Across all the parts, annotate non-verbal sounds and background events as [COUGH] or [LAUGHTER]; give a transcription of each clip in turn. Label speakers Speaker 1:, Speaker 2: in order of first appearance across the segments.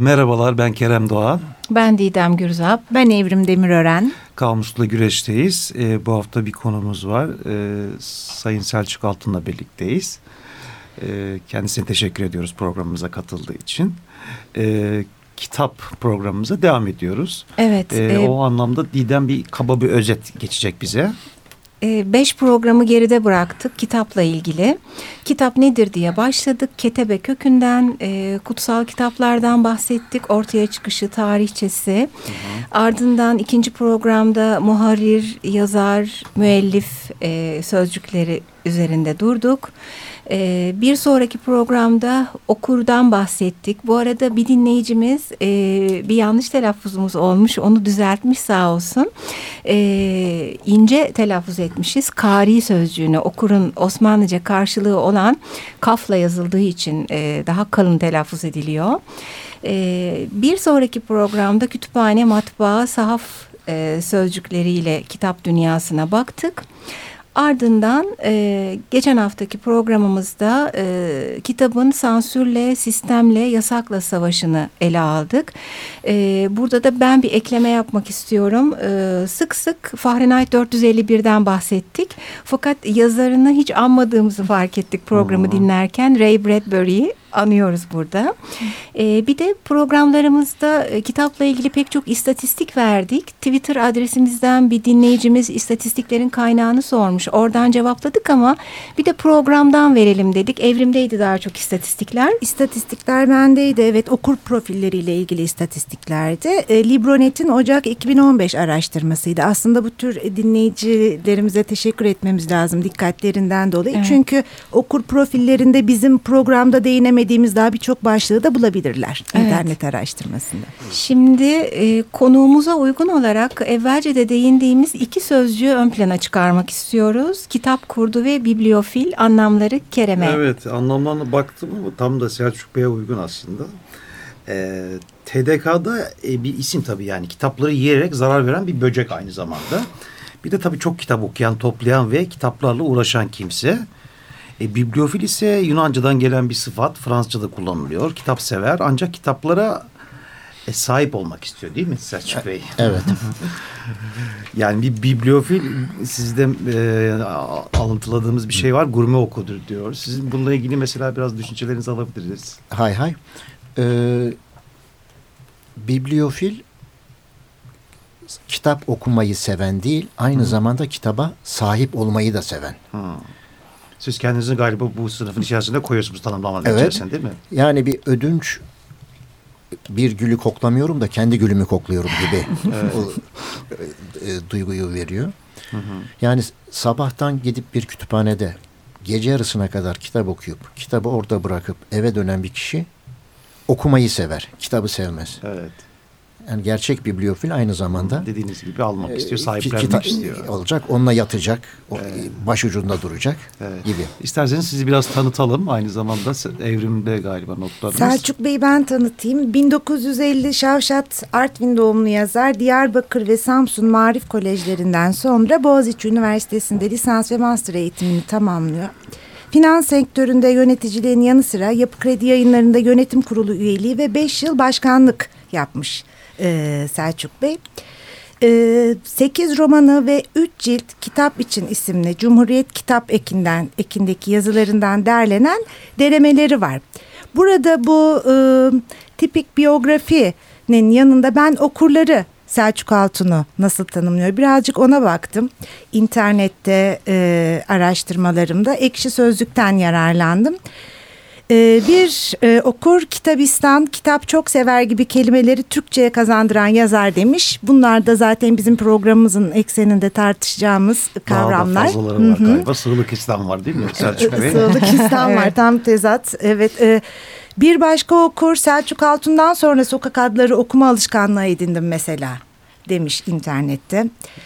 Speaker 1: Merhabalar ben Kerem Doğan.
Speaker 2: Ben Didem Gürzap.
Speaker 3: Ben Evrim Demirören.
Speaker 1: Kamusla Güreş'teyiz. E, bu hafta bir konumuz var. E, Sayın Selçuk Altın'la birlikteyiz. E, kendisine teşekkür ediyoruz programımıza katıldığı için. E, kitap programımıza devam ediyoruz.
Speaker 2: Evet.
Speaker 1: E, e, o anlamda Didem bir kaba bir özet geçecek bize.
Speaker 2: Ee, beş programı geride bıraktık kitapla ilgili. Kitap nedir diye başladık. Ketebe kökünden, e, kutsal kitaplardan bahsettik. Ortaya çıkışı, tarihçesi. Hı hı. Ardından ikinci programda muharir, yazar, müellif e, sözcükleri üzerinde durduk. Ee, bir sonraki programda okurdan bahsettik. Bu arada bir dinleyicimiz e, bir yanlış telaffuzumuz olmuş. Onu düzeltmiş sağ olsun. E, ince telaffuz etmişiz. Kari sözcüğünü okurun Osmanlıca karşılığı olan kafla yazıldığı için e, daha kalın telaffuz ediliyor. E, bir sonraki programda kütüphane, matbaa, sahaf e, sözcükleriyle kitap dünyasına baktık. Ardından e, geçen haftaki programımızda e, kitabın sansürle, sistemle, yasakla savaşını ele aldık. E, burada da ben bir ekleme yapmak istiyorum. E, sık sık Fahrenheit 451'den bahsettik. Fakat yazarını hiç anmadığımızı fark ettik programı hmm. dinlerken. Ray Bradbury'yi anıyoruz burada. E, bir de programlarımızda e, kitapla ilgili pek çok istatistik verdik. Twitter adresimizden bir dinleyicimiz istatistiklerin kaynağını sormuş. Oradan cevapladık ama bir de programdan verelim dedik. Evrimdeydi daha çok istatistikler.
Speaker 3: İstatistikler bendeydi. Evet okur profilleriyle ilgili istatistiklerdi. E, Libronet'in Ocak 2015 araştırmasıydı. Aslında bu tür dinleyicilerimize teşekkür etmemiz lazım dikkatlerinden dolayı. Evet. Çünkü okur profillerinde bizim programda değinemediğimiz bilmediğimiz daha birçok başlığı da bulabilirler evet. internet araştırmasında.
Speaker 2: Şimdi e, konuğumuza uygun olarak evvelce de değindiğimiz iki sözcüğü ön plana çıkarmak istiyoruz. Kitap kurdu ve bibliofil anlamları kereme.
Speaker 1: Evet anlamlarına baktım ama tam da Selçuk Bey'e uygun aslında. E, TDK'da e, bir isim tabii yani kitapları yiyerek zarar veren bir böcek aynı zamanda. Bir de tabii çok kitap okuyan, toplayan ve kitaplarla uğraşan kimse. E, bibliofil ise Yunanca'dan gelen bir sıfat. Fransızca'da kullanılıyor. Kitap sever ancak kitaplara e, sahip olmak istiyor değil mi Selçuk Bey?
Speaker 4: Evet. [LAUGHS]
Speaker 1: yani bir bibliofil sizde e, alıntıladığımız bir şey var. Gurme okudur diyor. Sizin bununla ilgili mesela biraz düşüncelerinizi alabiliriz.
Speaker 4: Hay hay. Ee, bibliofil kitap okumayı seven değil, aynı Hı. zamanda kitaba sahip olmayı da seven. Hı.
Speaker 1: Siz kendinizi galiba bu sınıfın içerisinde koyuyorsunuz tanımlamanın evet. içerisinde değil mi?
Speaker 4: Yani bir ödünç bir gülü koklamıyorum da kendi gülümü kokluyorum gibi [LAUGHS] o e, e, duyguyu veriyor. Hı hı. Yani sabahtan gidip bir kütüphanede gece yarısına kadar kitap okuyup kitabı orada bırakıp eve dönen bir kişi okumayı sever. Kitabı sevmez. Evet yani gerçek bibliofil aynı zamanda
Speaker 1: dediğiniz gibi almak e, istiyor, sahiplenmek istiyor.
Speaker 4: Olacak, onunla yatacak, evet. başucunda duracak evet. gibi.
Speaker 1: İsterseniz sizi biraz tanıtalım. Aynı zamanda evrimde galiba notlarınız.
Speaker 3: Selçuk Bey ben tanıtayım. 1950 Şavşat Artvin doğumlu yazar. Diyarbakır ve Samsun Marif Kolejlerinden sonra Boğaziçi Üniversitesi'nde lisans ve master eğitimini tamamlıyor. Finans sektöründe yöneticiliğin yanı sıra Yapı Kredi Yayınları'nda yönetim kurulu üyeliği ve 5 yıl başkanlık yapmış e, Selçuk Bey. E, 8 romanı ve 3 cilt kitap için isimli Cumhuriyet Kitap Ekinden, Ekindeki yazılarından derlenen denemeleri var. Burada bu e, tipik biyografinin yanında ben okurları Selçuk Altun'u nasıl tanımlıyor? Birazcık ona baktım. İnternette e, araştırmalarımda ekşi sözlükten yararlandım. Ee, bir e, okur kitabistan, kitap çok sever gibi kelimeleri Türkçe'ye kazandıran yazar demiş. Bunlar da zaten bizim programımızın ekseninde tartışacağımız kavramlar. Daha da
Speaker 1: fazlaları var galiba. Sığlık İslam var değil mi Selçuk Bey?
Speaker 3: Sığlık [LAUGHS] İslam var tam tezat. Evet. E, bir başka okur Selçuk Altun'dan sonra sokak adları okuma alışkanlığı edindim mesela demiş internette.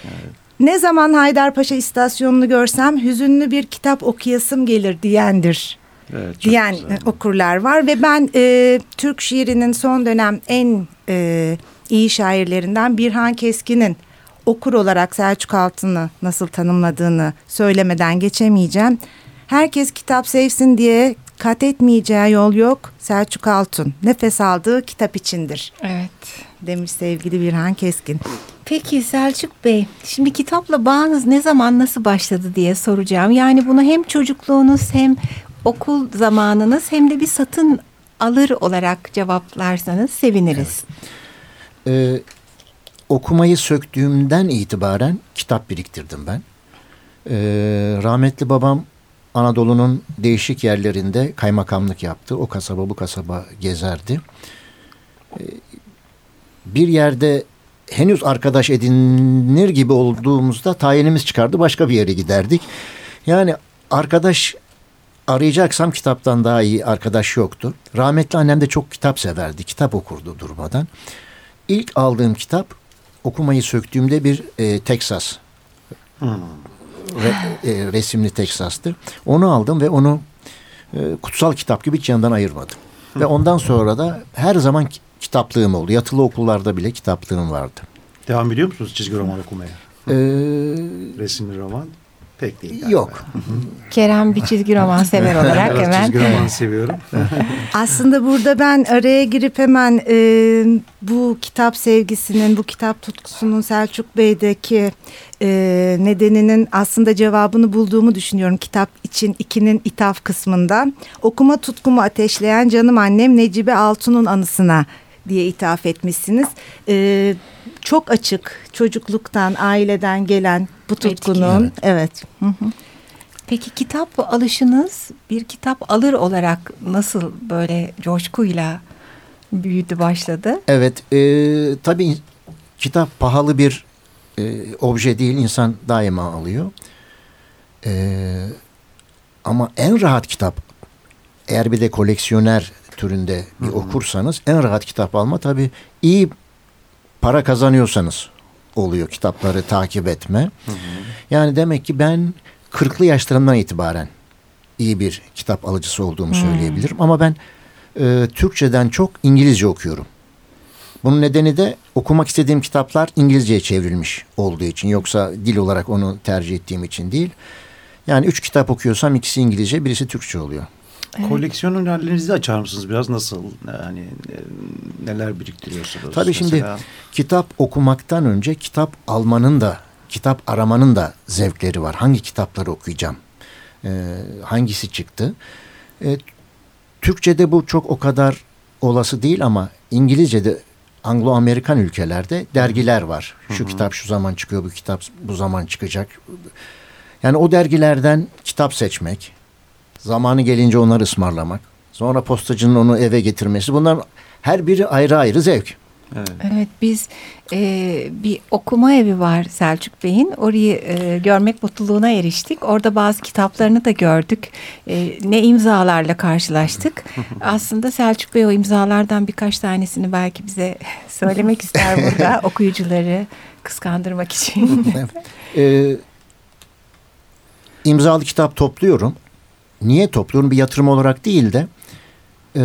Speaker 3: Evet. Ne zaman Haydarpaşa istasyonunu görsem hüzünlü bir kitap okuyasım gelir diyendir evet, diyen güzel. okurlar var ve ben e, Türk şiirinin son dönem en e, iyi şairlerinden Birhan Keskin'in okur olarak Selçuk Altın'ı nasıl tanımladığını söylemeden geçemeyeceğim. Herkes kitap sevsin diye kat etmeyeceği yol yok. Selçuk Altun nefes aldığı kitap içindir
Speaker 2: Evet.
Speaker 3: demiş sevgili Birhan Keskin.
Speaker 2: Peki Selçuk Bey, şimdi kitapla bağınız ne zaman nasıl başladı diye soracağım. Yani bunu hem çocukluğunuz hem okul zamanınız hem de bir satın alır olarak cevaplarsanız seviniriz.
Speaker 4: Ee, okumayı söktüğümden itibaren kitap biriktirdim ben. Ee, rahmetli babam Anadolu'nun değişik yerlerinde kaymakamlık yaptı. O kasaba bu kasaba gezerdi. Ee, bir yerde henüz arkadaş edinir gibi olduğumuzda tayinimiz çıkardı. Başka bir yere giderdik. Yani arkadaş arayacaksam kitaptan daha iyi arkadaş yoktu. Rahmetli annem de çok kitap severdi. Kitap okurdu durmadan. İlk aldığım kitap okumayı söktüğümde bir e, Texas re- e, resimli Texas'tı. Onu aldım ve onu e, kutsal kitap gibi hiç yanından ayırmadım. Ve ondan sonra da her zaman ki- kitaplığım oldu. Yatılı okullarda bile kitaplığım vardı.
Speaker 1: Devam ediyor musunuz çizgi roman okumaya?
Speaker 4: Ee,
Speaker 1: Resimli roman pek değil. galiba.
Speaker 4: yok.
Speaker 2: Kerem bir çizgi roman sever [LAUGHS] olarak
Speaker 1: Biraz
Speaker 2: hemen.
Speaker 1: çizgi roman seviyorum. [LAUGHS]
Speaker 3: Aslında burada ben araya girip hemen e, bu kitap sevgisinin, bu kitap tutkusunun Selçuk Bey'deki e, nedeninin aslında cevabını bulduğumu düşünüyorum. Kitap için ikinin ithaf kısmında. Okuma tutkumu ateşleyen canım annem Necibe Altun'un anısına diye ithaf etmişsiniz. E, çok açık çocukluktan, aileden gelen bu tutkunun. Evet. Hı hı.
Speaker 2: Peki kitap alışınız bir kitap alır olarak nasıl böyle coşkuyla büyüdü başladı?
Speaker 4: Evet. E, tabii kitap pahalı bir e, obje değil. insan daima alıyor. E, ama en rahat kitap eğer bir de koleksiyoner türünde bir okursanız en rahat kitap alma tabii iyi para kazanıyorsanız oluyor kitapları takip etme. Yani demek ki ben 40'lı yaşlarımdan itibaren iyi bir kitap alıcısı olduğumu söyleyebilirim. Ama ben e, Türkçeden çok İngilizce okuyorum. Bunun nedeni de okumak istediğim kitaplar İngilizceye çevrilmiş olduğu için. Yoksa dil olarak onu tercih ettiğim için değil. Yani üç kitap okuyorsam ikisi İngilizce, birisi Türkçe oluyor.
Speaker 1: Koleksiyonun hallerinizi açar mısınız biraz nasıl? Yani e, neler biriktiriyorsunuz?
Speaker 4: Tabii şimdi
Speaker 1: Mesela-
Speaker 4: kitap okumaktan önce kitap almanın da, kitap aramanın da zevkleri var. Hangi kitapları okuyacağım? Ee, hangisi çıktı? Ee, Türkçe'de bu çok o kadar olası değil ama İngilizce'de Anglo-Amerikan ülkelerde dergiler var. Şu kitap şu zaman çıkıyor, bu kitap bu zaman çıkacak. Yani o dergilerden kitap seçmek, zamanı gelince onları ısmarlamak, sonra postacının onu eve getirmesi bunların her biri ayrı ayrı zevk.
Speaker 1: Evet.
Speaker 2: Evet biz e, bir okuma evi var Selçuk Bey'in. Orayı e, görmek mutluluğuna eriştik. Orada bazı kitaplarını da gördük. E, ne imzalarla karşılaştık. [LAUGHS] Aslında Selçuk Bey o imzalardan birkaç tanesini belki bize [LAUGHS] söylemek ister burada [LAUGHS] okuyucuları kıskandırmak için.
Speaker 4: Ee, imzalı kitap topluyorum. Niye topluyorum? Bir yatırım olarak değil de e,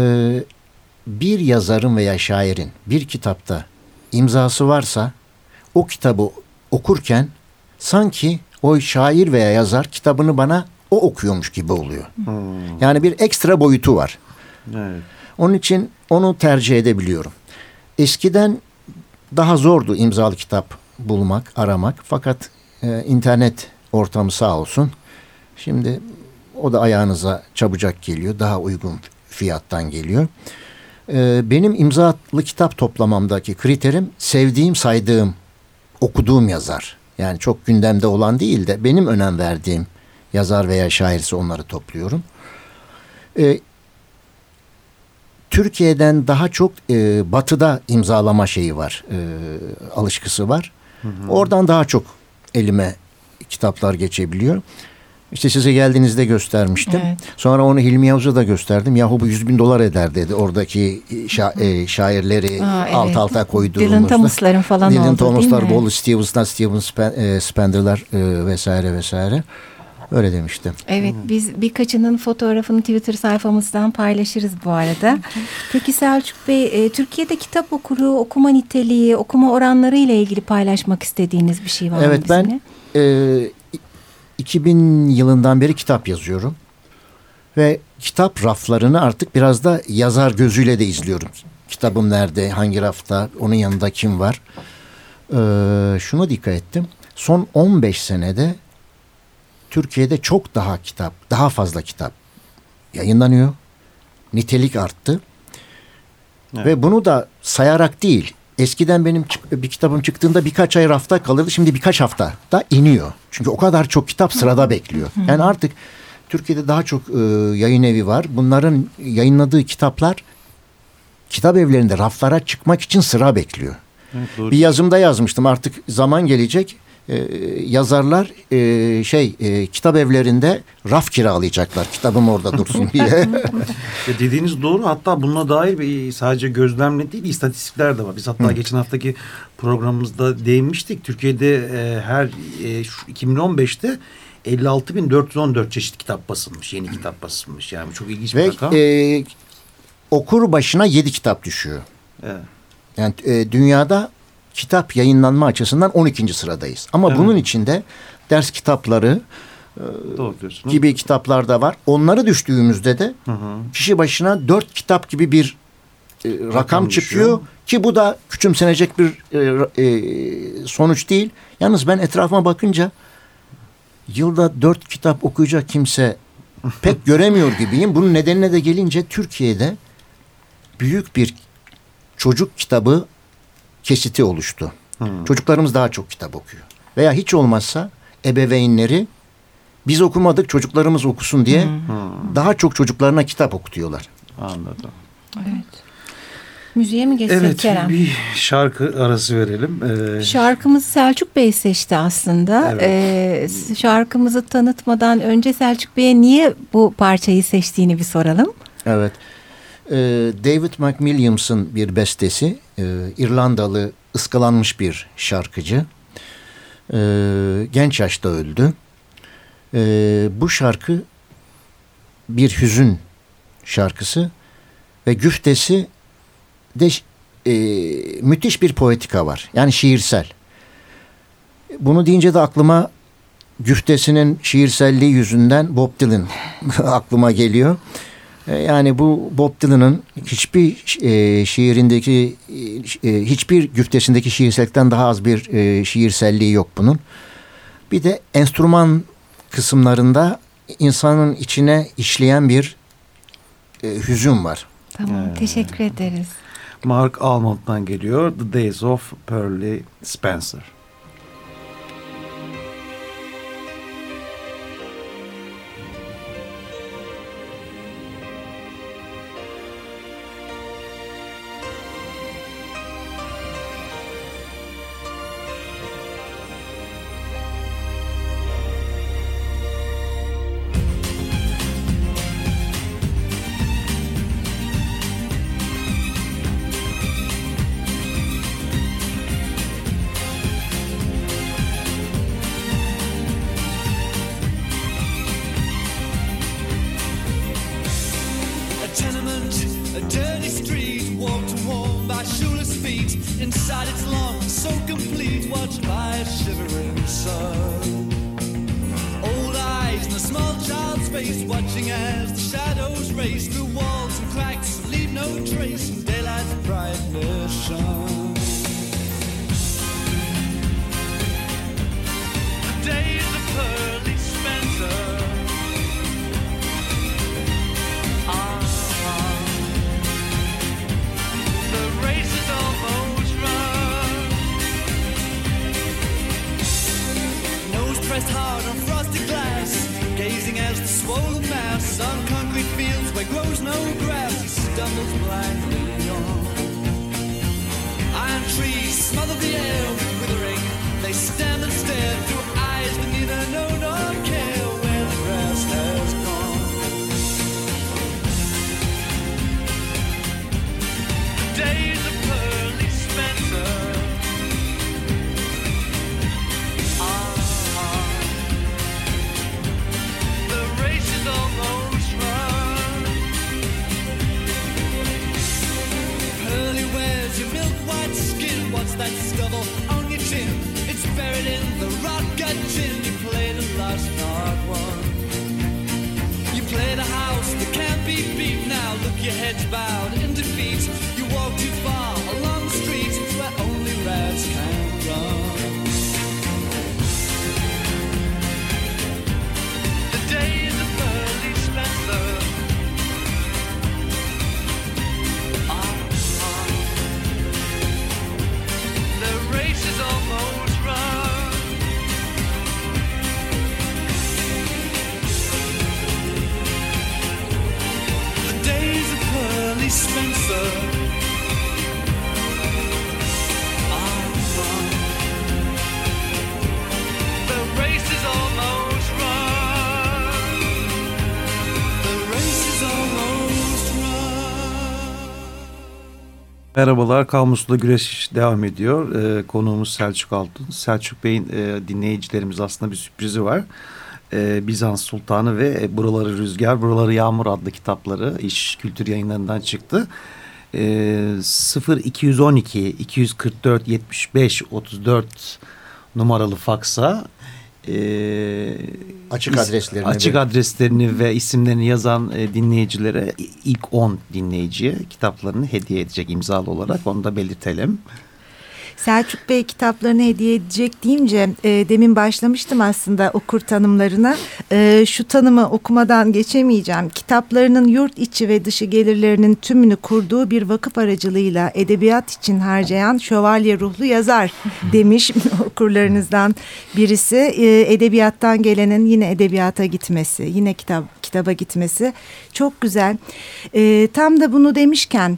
Speaker 4: bir yazarın veya şairin bir kitapta imzası varsa o kitabı okurken sanki o şair veya yazar kitabını bana o okuyormuş gibi oluyor.
Speaker 1: Hmm,
Speaker 4: Yani bir ekstra boyutu var.
Speaker 1: evet.
Speaker 4: Onun için onu tercih edebiliyorum. Eskiden daha zordu imzalı kitap bulmak, aramak. Fakat e, internet ortamı sağ olsun. Şimdi o da ayağınıza çabucak geliyor. Daha uygun fiyattan geliyor. E, benim imzalı kitap toplamamdaki kriterim sevdiğim, saydığım, okuduğum yazar. Yani çok gündemde olan değil de benim önem verdiğim yazar veya şairse onları topluyorum. E, Türkiye'den daha çok e, batıda imzalama şeyi var, e, alışkısı var. Oradan daha çok elime kitaplar geçebiliyor. İşte size geldiğinizde göstermiştim.
Speaker 2: Evet.
Speaker 4: Sonra onu Hilmi Yavuz'a da gösterdim. Yahu bu 100 bin dolar eder dedi. Oradaki şa- e, şairleri
Speaker 2: Aa, evet.
Speaker 4: alt alta koyduğumuzda.
Speaker 2: Dylan Thomas'ların falan
Speaker 4: Dylan
Speaker 2: oldu,
Speaker 4: Thomas'lar? Wallace Stevens'lar, Steven e, Spender'lar e, vesaire vesaire. Öyle demişti.
Speaker 2: Evet biz birkaçının fotoğrafını Twitter sayfamızdan paylaşırız bu arada. Peki Selçuk Bey Türkiye'de kitap okuru, okuma niteliği, okuma oranları ile ilgili paylaşmak istediğiniz bir şey var mı
Speaker 4: Evet ben e, 2000 yılından beri kitap yazıyorum. Ve kitap raflarını artık biraz da yazar gözüyle de izliyorum. Kitabım nerede, hangi rafta, onun yanında kim var. Ee, şunu dikkat ettim. Son 15 senede Türkiye'de çok daha kitap, daha fazla kitap yayınlanıyor. Nitelik arttı.
Speaker 5: Evet.
Speaker 4: Ve bunu da sayarak değil. Eskiden benim bir kitabım çıktığında birkaç ay rafta kalırdı. Şimdi birkaç hafta da iniyor. Çünkü o kadar çok kitap sırada bekliyor. Yani artık Türkiye'de daha çok e, yayın evi var. Bunların yayınladığı kitaplar kitap evlerinde raflara çıkmak için sıra bekliyor.
Speaker 5: Evet, doğru.
Speaker 4: Bir yazımda yazmıştım artık zaman gelecek e, yazarlar e, şey e, kitap evlerinde raf kiralayacaklar kitabım orada dursun diye. [LAUGHS]
Speaker 5: Dediğiniz doğru. Hatta bununla dair bir sadece gözlemle değil istatistikler de var. Biz hatta geçen haftaki programımızda değinmiştik. Türkiye'de e, her e, şu 2015'te 56.414 çeşit kitap basılmış. Yeni kitap basılmış. Yani çok ilginç bir
Speaker 4: Ve
Speaker 5: rakam.
Speaker 4: e, okur başına yedi kitap düşüyor.
Speaker 5: Evet.
Speaker 4: Yani e, dünyada kitap yayınlanma açısından 12. sıradayız. Ama
Speaker 5: Evet.
Speaker 4: bunun içinde ders kitapları
Speaker 5: diyorsunuz.
Speaker 4: gibi kitaplar da var. Onları düştüğümüzde de
Speaker 5: Hı hı.
Speaker 4: kişi başına dört kitap gibi bir e, rakam, çıkıyor. Ki bu da küçümsenecek bir e, e, sonuç değil. Yalnız ben etrafıma bakınca yılda dört kitap okuyacak kimse [LAUGHS] pek göremiyor gibiyim. Bunun nedenine de gelince Türkiye'de büyük bir çocuk kitabı kesiti oluştu.
Speaker 5: Hı.
Speaker 4: Çocuklarımız daha çok kitap okuyor. Veya hiç olmazsa ebeveynleri biz okumadık çocuklarımız okusun diye daha çok çocuklarına kitap okutuyorlar.
Speaker 5: Anladım.
Speaker 2: Müziğe mi geçsek
Speaker 5: Evet
Speaker 2: Kerem?
Speaker 5: bir şarkı arası verelim. Ee,
Speaker 2: Şarkımızı Selçuk Bey seçti aslında.
Speaker 5: Evet.
Speaker 2: Ee, şarkımızı tanıtmadan önce Selçuk Bey'e niye bu parçayı seçtiğini bir soralım.
Speaker 4: Evet. Ee, David McWilliams'ın bir bestesi. Ee, İrlandalı ıskalanmış bir şarkıcı. Ee, genç yaşta öldü. Ee, bu şarkı bir hüzün şarkısı ve güftesi de e, müthiş bir poetika var. Yani şiirsel. Bunu deyince de aklıma güftesinin şiirselliği yüzünden Bob Dylan [LAUGHS] aklıma geliyor. E, Yani bu Bob Dylan'ın hiçbir e, şiirindeki e, hiçbir güftesindeki şiirsellikten daha az bir e, şiirselliği yok bunun. Bir de enstrüman kısımlarında insanın içine işleyen bir e, hüzün var.
Speaker 2: Tamam teşekkür ederiz.
Speaker 5: Mark Almond'dan geliyor. The Days of Pearly Spencer.
Speaker 1: A dirty street, walked and worn by shoeless feet. Inside its lawn, so complete, watched by a shivering sun. Old eyes in a small child's face, watching as the shadows race through walls and cracks, leave no trace in daylight's brightness shone. Days of Pearly as the swollen mass on concrete fields where grows no grass. He stumbles blindly your
Speaker 6: heads bowed
Speaker 1: Merhabalar, Kamus'ta güreş devam ediyor. Ee, konuğumuz Selçuk Altun. Selçuk Bey'in e, dinleyicilerimiz aslında bir sürprizi var. Ee, Bizans Sultanı ve e, Buraları Rüzgar, Buraları Yağmur adlı kitapları iş kültür yayınlarından çıktı. Ee, 0212 244 75 34 numaralı faksa e,
Speaker 4: Açık adreslerini
Speaker 1: açık
Speaker 4: ve-
Speaker 1: adreslerini ve isimlerini yazan e, dinleyicilere ilk 10 dinleyiciye kitaplarını hediye edecek imzalı olarak onu da belirtelim.
Speaker 3: Selçuk Bey kitaplarını hediye edecek deyince e, demin başlamıştım aslında okur tanımlarına. E, şu tanımı okumadan geçemeyeceğim. Kitaplarının yurt içi ve dışı gelirlerinin tümünü kurduğu bir vakıf aracılığıyla edebiyat için harcayan şövalye ruhlu yazar [LAUGHS] demiş [LAUGHS] okurlarınızdan birisi. E, edebiyattan gelenin yine edebiyata gitmesi, yine kitap kitaba gitmesi çok güzel. E, tam da bunu demişken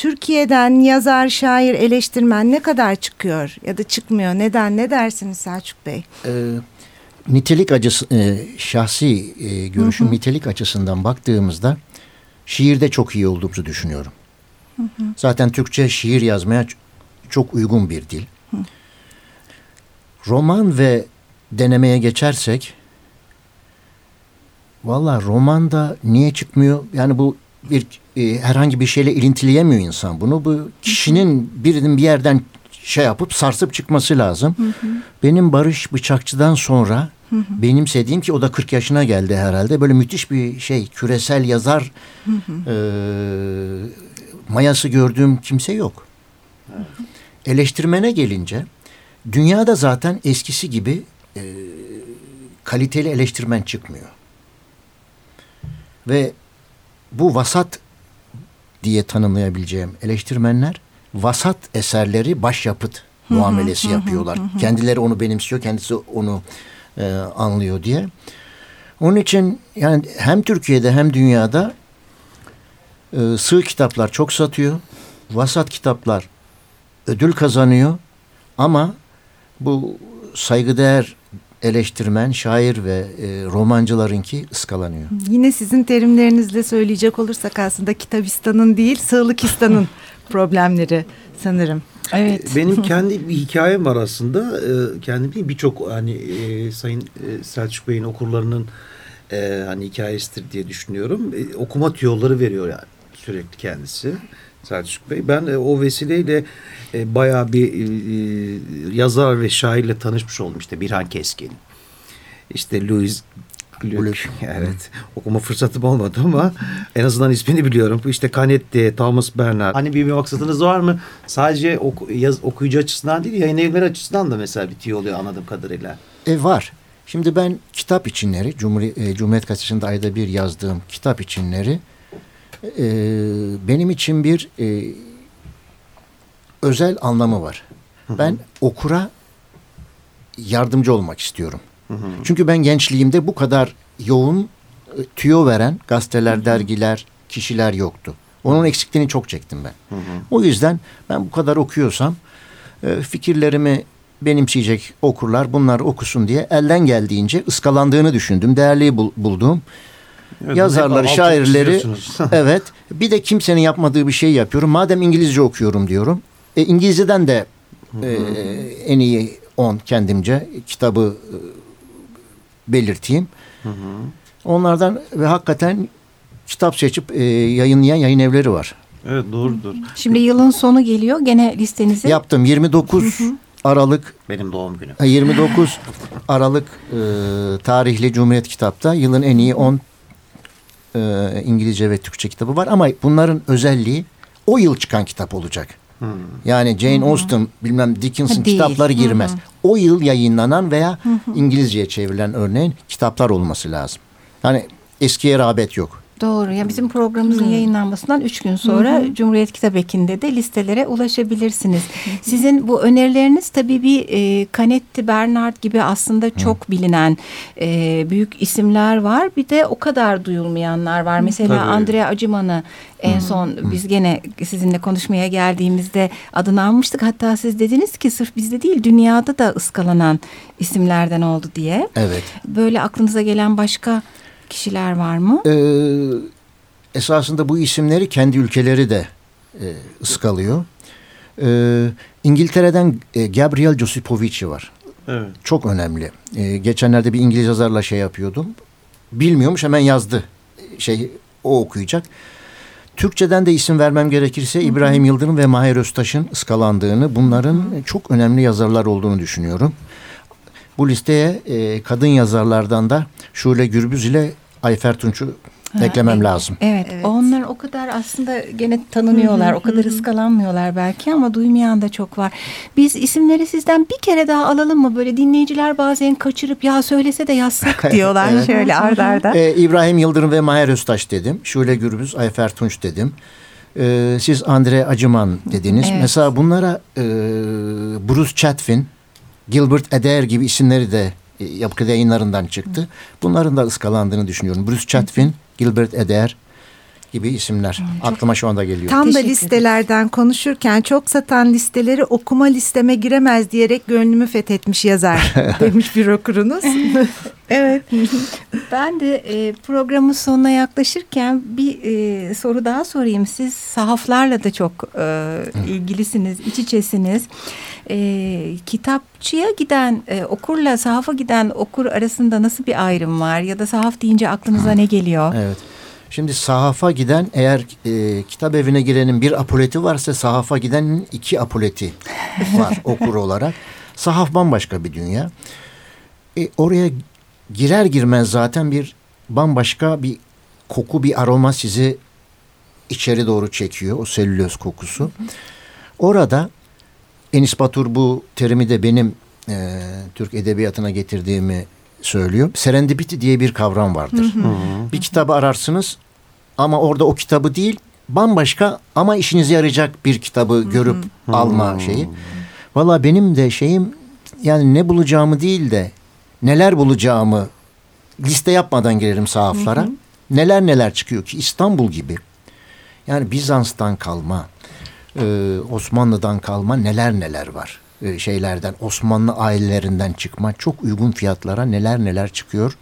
Speaker 3: Türkiye'den yazar, şair, eleştirmen ne kadar çıkıyor ya da çıkmıyor? Neden? Ne dersiniz Selçuk Bey?
Speaker 4: Ee, nitelik acısı, e, şahsi e, görüşüm nitelik açısından baktığımızda şiirde çok iyi olduğumuzu düşünüyorum. Zaten Türkçe şiir yazmaya çok uygun bir dil. Roman ve denemeye geçersek valla romanda niye çıkmıyor? Yani bu bir e, herhangi bir şeyle ilintileyemiyor insan bunu. Bu kişinin birinin bir yerden şey yapıp sarsıp çıkması lazım. Benim Barış Bıçakçı'dan sonra benimsediğim ki o da 40 yaşına geldi herhalde. Böyle müthiş bir şey küresel yazar e, mayası gördüğüm kimse yok. Eleştirmene gelince dünyada zaten eskisi gibi e, kaliteli eleştirmen çıkmıyor. Ve bu vasat diye tanımlayabileceğim eleştirmenler vasat eserleri başyapıt muamelesi yapıyorlar. Kendileri onu benimsiyor, kendisi onu e, anlıyor diye. Onun için yani hem Türkiye'de hem dünyada e, sığ kitaplar çok satıyor. Vasat kitaplar ödül kazanıyor. Ama bu saygıdeğer eleştirmen, şair ve e, romancılarınki ıskalanıyor.
Speaker 3: Yine sizin terimlerinizle söyleyecek olursak aslında Kitabistan'ın değil Sığlıkistan'ın [LAUGHS] problemleri sanırım.
Speaker 2: Evet.
Speaker 1: Benim kendi bir hikayem var aslında. Ee, kendi bir- birçok hani e, Sayın e, Selçuk Bey'in okurlarının e, hani hikayesidir diye düşünüyorum. E, okuma tüyoları veriyor yani sürekli kendisi. Selçuk Bey. Ben e, o vesileyle e, bayağı bir e, e, yazar ve şairle tanışmış oldum. İşte Birhan Keskin. İşte Louis Glück. Evet. Okuma fırsatım olmadı ama en azından ismini biliyorum. Bu işte Canetti, Thomas Bernard. Hani bir, bir maksadınız var mı? Sadece oku, yaz, okuyucu açısından değil, yayın evleri açısından da mesela bitiyor oluyor anladığım kadarıyla.
Speaker 4: E var. Şimdi ben kitap içinleri, Cumhuri, e, Cumhuriyet Gazetesi'nde ayda bir yazdığım kitap içinleri e, benim için bir e, özel anlamı var. Ben okura yardımcı olmak istiyorum. Çünkü ben gençliğimde bu kadar yoğun e, tüyo veren gazeteler, dergiler, kişiler yoktu. Onun eksikliğini çok çektim ben. O yüzden ben bu kadar okuyorsam e, fikirlerimi benimseyecek okurlar bunlar okusun diye elden geldiğince ıskalandığını düşündüm. Değerli bul- bulduğum
Speaker 1: Evet,
Speaker 4: yazarları, şairleri [LAUGHS] evet bir de kimsenin yapmadığı bir şey yapıyorum. Madem İngilizce okuyorum diyorum. E, İngilizceden de e, en iyi 10 kendimce kitabı e, belirteyim. Onlardan ve hakikaten kitap seçip e, yayınlayan yayın evleri var.
Speaker 1: Evet doğrudur.
Speaker 2: Şimdi yılın sonu geliyor. Gene listenizi
Speaker 4: Yaptım 29 Aralık
Speaker 1: Benim doğum günüm.
Speaker 4: e, 29 Aralık e, tarihli Cumhuriyet Kitap'ta yılın en iyi 10 e, İngilizce ve Türkçe kitabı var ama bunların özelliği o yıl çıkan kitap olacak. Yani Jane Austen bilmem Dickens'ın
Speaker 2: Ha, değil.
Speaker 4: kitapları girmez. O yıl yayınlanan veya İngilizceye çevrilen örneğin kitaplar olması lazım. Yani eskiye rağbet yok.
Speaker 2: Doğru. Ya bizim programımızın yayınlanmasından üç gün sonra Cumhuriyet Kitap Eki'nde de listelere ulaşabilirsiniz. Sizin bu önerileriniz tabii bir e, Canetti Bernard gibi aslında çok bilinen e, büyük isimler var. Bir de o kadar duyulmayanlar var. Mesela
Speaker 1: Tabii.
Speaker 2: Andrea Acıman'ı en son biz gene sizinle konuşmaya geldiğimizde adını almıştık. Hatta siz dediniz ki sırf bizde değil dünyada da ıskalanan isimlerden oldu diye.
Speaker 4: Evet.
Speaker 2: Böyle aklınıza gelen başka kişiler var mı?
Speaker 4: Ee, esasında bu isimleri kendi ülkeleri de e, ıskalıyor. Ee, İngiltere'den e, Gabriel Josipovici var.
Speaker 1: Evet.
Speaker 4: Çok önemli. Ee, geçenlerde bir İngiliz yazarla şey yapıyordum. Bilmiyormuş hemen yazdı. Şey o okuyacak. Türkçeden de isim vermem gerekirse İbrahim Yıldırım ve Mahir Öztaş'ın ıskalandığını, bunların çok önemli yazarlar olduğunu düşünüyorum. Bu listeye e, kadın yazarlardan da Şule Gürbüz ile Ayfer Tunç'u
Speaker 2: Ha,
Speaker 4: eklemem
Speaker 2: evet.
Speaker 4: lazım.
Speaker 2: Evet,
Speaker 3: Evet.
Speaker 2: onlar o kadar aslında gene tanınıyorlar, o kadar ıskalanmıyorlar belki ama duymayan da çok var. Biz isimleri sizden bir kere daha alalım mı? Böyle dinleyiciler bazen kaçırıp ya söylese de yazsak [LAUGHS] diyorlar şöyle arda arda.
Speaker 4: Ee, İbrahim Yıldırım ve Mahir Öztaş dedim. Şule Gürbüz, Ayfer Tunç dedim. Ee, siz Andre Acıman dediniz.
Speaker 2: Evet.
Speaker 4: Mesela bunlara e, Bruce Chatwin, Gilbert Adair gibi isimleri de yapı yayınlarından çıktı. Bunların da ıskalandığını düşünüyorum. Bruce Chatwin, Gilbert Adair gibi isimler. Aklıma şu anda geliyor.
Speaker 3: Tam da listelerden konuşurken çok satan listeleri okuma listeme giremez diyerek gönlümü fethetmiş yazar [LAUGHS] demiş bir okurunuz. [LAUGHS]
Speaker 2: Evet. ben de e, programın sonuna yaklaşırken bir e, soru daha sorayım. Siz sahaflarla da çok e, ilgilisiniz, iç içesiniz. E, kitapçıya giden e, okurla sahafa giden okur arasında nasıl bir ayrım var? Ya da sahaf deyince aklınıza ne geliyor? [LAUGHS]
Speaker 4: Evet. Şimdi sahafa giden eğer e, kitap evine girenin bir apoleti varsa sahafa gidenin iki apoleti var [LAUGHS] okur olarak. Sahaf bambaşka bir dünya. E, oraya girer girmez zaten bir bambaşka bir koku bir aroma sizi içeri doğru çekiyor o selüloz kokusu. Orada Enis Batur bu terimi de benim e, Türk edebiyatına getirdiğimi söylüyor. Serendipity diye bir kavram vardır. Bir kitabı ararsınız ama orada o kitabı değil bambaşka ama işinize yarayacak bir kitabı görüp alma şeyi. Valla benim de şeyim yani ne bulacağımı değil de neler bulacağımı liste yapmadan girerim sahaflara. Neler neler çıkıyor ki İstanbul gibi. Yani Bizans'tan kalma, e, Osmanlı'dan kalma neler neler var. E, şeylerden, Osmanlı ailelerinden çıkma çok uygun fiyatlara neler neler çıkıyor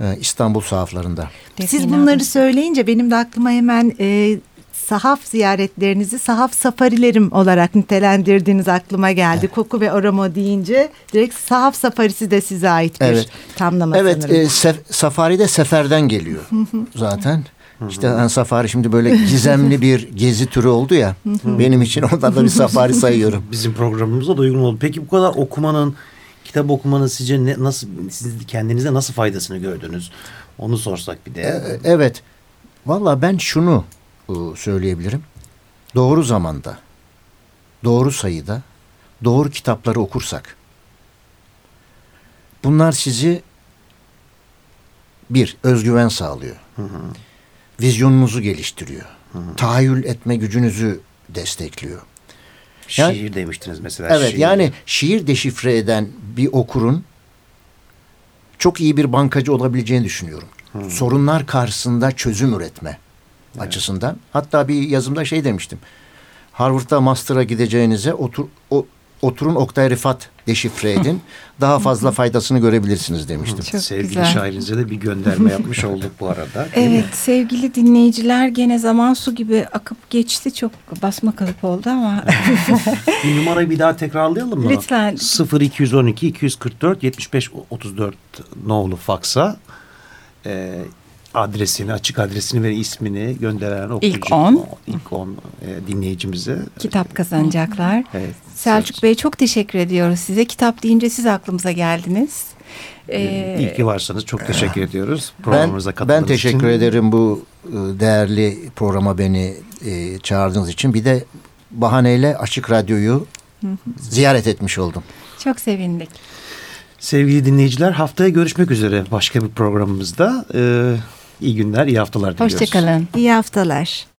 Speaker 4: e, İstanbul sahaflarında.
Speaker 3: Siz bunları söyleyince benim de aklıma hemen e, sahaf ziyaretlerinizi sahaf safarilerim olarak nitelendirdiğiniz aklıma geldi. Koku ve aroma deyince direkt sahaf safarisi de size ait bir
Speaker 4: Evet.
Speaker 3: tamlama
Speaker 4: Evet,
Speaker 3: sanırım.
Speaker 4: e, sef- safari de seferden geliyor zaten. İşte yani safari şimdi böyle gizemli bir gezi türü oldu ya. benim için ondan da bir safari sayıyorum.
Speaker 1: Bizim programımıza da uygun oldu. Peki bu kadar okumanın, kitap okumanın sizce ne, nasıl, siz kendinize nasıl faydasını gördünüz? Onu sorsak bir de.
Speaker 4: E, Evet. Valla ben şunu e, söyleyebilirim. Doğru zamanda, doğru sayıda, doğru kitapları okursak bunlar sizi bir özgüven sağlıyor. Vizyonunuzu geliştiriyor. Tahayyül etme gücünüzü destekliyor. Yani-
Speaker 1: Şiir demiştiniz mesela.
Speaker 4: Evet
Speaker 1: şiir.
Speaker 4: yani şiir deşifre eden bir okurun çok iyi bir bankacı olabileceğini düşünüyorum. Sorunlar karşısında çözüm üretme açısından. Hatta bir yazımda şey demiştim. Harvard'da master'a gideceğinize otur, o, oturun Oktay Rifat deşifre edin. [LAUGHS] Daha fazla faydasını görebilirsiniz demiştim.
Speaker 2: Çok
Speaker 1: Sevgili
Speaker 2: güzel.
Speaker 1: şairinize de bir gönderme yapmış [LAUGHS] olduk bu arada.
Speaker 2: Evet sevgili dinleyiciler gene zaman su gibi akıp geçti. Çok basma kalıp oldu ama [LAUGHS]
Speaker 1: Bir numarayı bir daha tekrarlayalım mı?
Speaker 2: Lütfen.
Speaker 1: 0212 244 75 34 nolu faksa. Ee, adresini, açık adresini ve ismini gönderen okuyucu.
Speaker 2: İlk on.
Speaker 1: ilk on e, dinleyicimize.
Speaker 2: Kitap kazanacaklar.
Speaker 1: Evet.
Speaker 2: Selçuk Bey çok teşekkür ediyoruz size. Kitap deyince siz aklımıza geldiniz. Ee,
Speaker 1: İyi ki varsanız çok teşekkür ediyoruz.
Speaker 4: Ben,
Speaker 1: Programımıza
Speaker 4: ben
Speaker 1: katıldığınız
Speaker 4: teşekkür
Speaker 1: için.
Speaker 4: ederim bu e, değerli programa beni e, çağırdığınız için. Bir de bahaneyle Açık Radyo'yu ziyaret etmiş oldum.
Speaker 2: çok sevindik.
Speaker 1: Sevgili dinleyiciler haftaya görüşmek üzere başka bir programımızda. Ee, iyi günler, iyi haftalar diliyoruz.
Speaker 2: Hoşçakalın.
Speaker 3: İyi haftalar.